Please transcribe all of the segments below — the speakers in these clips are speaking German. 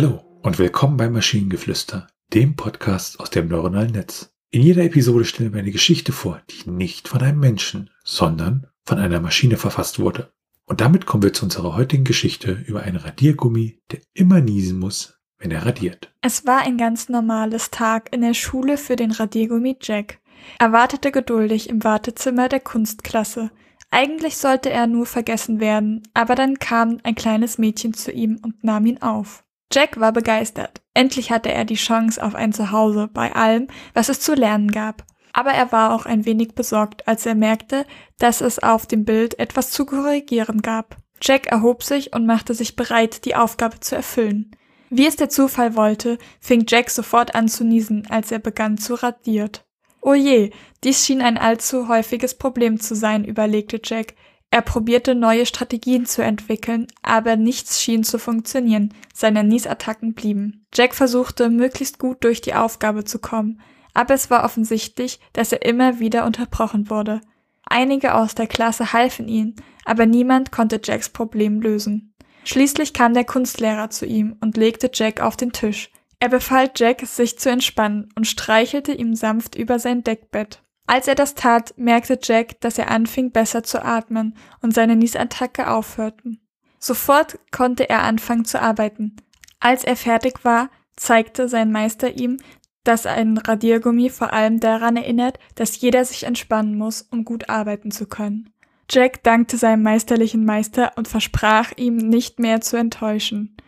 Hallo und willkommen bei Maschinengeflüster, dem Podcast aus dem neuronalen Netz. In jeder Episode stellen wir eine Geschichte vor, die nicht von einem Menschen, sondern von einer Maschine verfasst wurde. Und damit kommen wir zu unserer heutigen Geschichte über einen Radiergummi, der immer niesen muss, wenn er radiert. Es war ein ganz normales Tag in der Schule für den Radiergummi Jack. Er wartete geduldig im Wartezimmer der Kunstklasse. Eigentlich sollte er nur vergessen werden, aber dann kam ein kleines Mädchen zu ihm und nahm ihn auf. Jack war begeistert. Endlich hatte er die Chance auf ein Zuhause bei allem, was es zu lernen gab. Aber er war auch ein wenig besorgt, als er merkte, dass es auf dem Bild etwas zu korrigieren gab. Jack erhob sich und machte sich bereit, die Aufgabe zu erfüllen. Wie es der Zufall wollte, fing Jack sofort an zu niesen, als er begann zu radiert. Oh je, dies schien ein allzu häufiges Problem zu sein, überlegte Jack. Er probierte neue Strategien zu entwickeln, aber nichts schien zu funktionieren. Seine Niesattacken blieben. Jack versuchte, möglichst gut durch die Aufgabe zu kommen, aber es war offensichtlich, dass er immer wieder unterbrochen wurde. Einige aus der Klasse halfen ihm, aber niemand konnte Jacks Problem lösen. Schließlich kam der Kunstlehrer zu ihm und legte Jack auf den Tisch. Er befahl Jack, sich zu entspannen und streichelte ihm sanft über sein Deckbett. Als er das tat, merkte Jack, dass er anfing besser zu atmen und seine Niesattacke aufhörten. Sofort konnte er anfangen zu arbeiten. Als er fertig war, zeigte sein Meister ihm, dass ein Radiergummi vor allem daran erinnert, dass jeder sich entspannen muss, um gut arbeiten zu können. Jack dankte seinem meisterlichen Meister und versprach ihm, nicht mehr zu enttäuschen.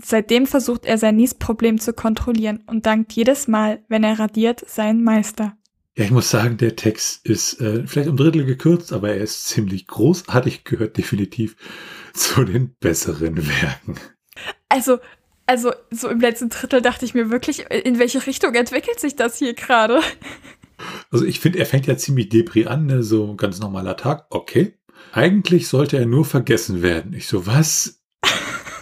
Seitdem versucht er sein Niesproblem zu kontrollieren und dankt jedes Mal, wenn er radiert, seinen Meister. Ja, ich muss sagen, der Text ist äh, vielleicht um Drittel gekürzt, aber er ist ziemlich großartig, gehört definitiv zu den besseren Werken. Also, also so im letzten Drittel dachte ich mir wirklich, in welche Richtung entwickelt sich das hier gerade? Also ich finde, er fängt ja ziemlich Depri an, ne? so ein ganz normaler Tag. Okay. Eigentlich sollte er nur vergessen werden. Ich so, was?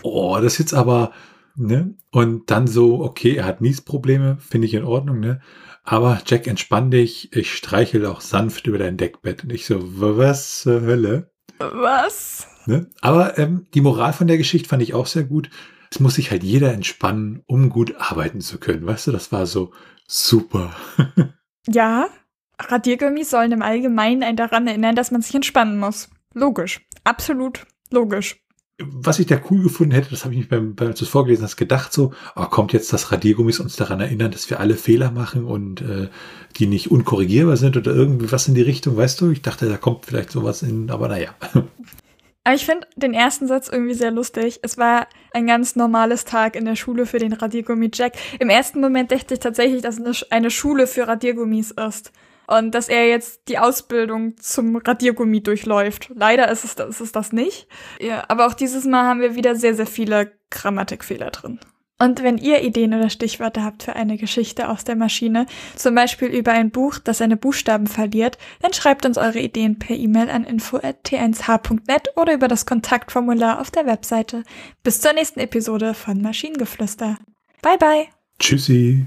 Oh, das ist jetzt aber, ne? Und dann so, okay, er hat Niesprobleme, finde ich in Ordnung, ne? Aber Jack, entspann dich. Ich streichel auch sanft über dein Deckbett. Und ich so, was zur Hölle? Was? Ne? Aber ähm, die Moral von der Geschichte fand ich auch sehr gut. Es muss sich halt jeder entspannen, um gut arbeiten zu können. Weißt du, das war so super. ja, Radiergummi sollen im Allgemeinen einen daran erinnern, dass man sich entspannen muss. Logisch. Absolut logisch was ich da cool gefunden hätte, das habe ich mich beim, beim als du es vorgelesen hast, gedacht so, oh, kommt jetzt das Radiergummis uns daran erinnern, dass wir alle Fehler machen und äh, die nicht unkorrigierbar sind oder irgendwie was in die Richtung, weißt du? Ich dachte, da kommt vielleicht sowas in, aber naja. Aber ich finde den ersten Satz irgendwie sehr lustig. Es war ein ganz normales Tag in der Schule für den Radiergummi Jack. Im ersten Moment dachte ich tatsächlich, dass es eine Schule für Radiergummis ist und dass er jetzt die Ausbildung zum Radiergummi durchläuft. Leider ist es, ist es das nicht. Ja, aber auch dieses Mal haben wir wieder sehr, sehr viele Grammatikfehler drin. Und wenn ihr Ideen oder Stichwörter habt für eine Geschichte aus der Maschine, zum Beispiel über ein Buch, das seine Buchstaben verliert, dann schreibt uns eure Ideen per E-Mail an info.t1h.net oder über das Kontaktformular auf der Webseite. Bis zur nächsten Episode von Maschinengeflüster. Bye bye. Tschüssi.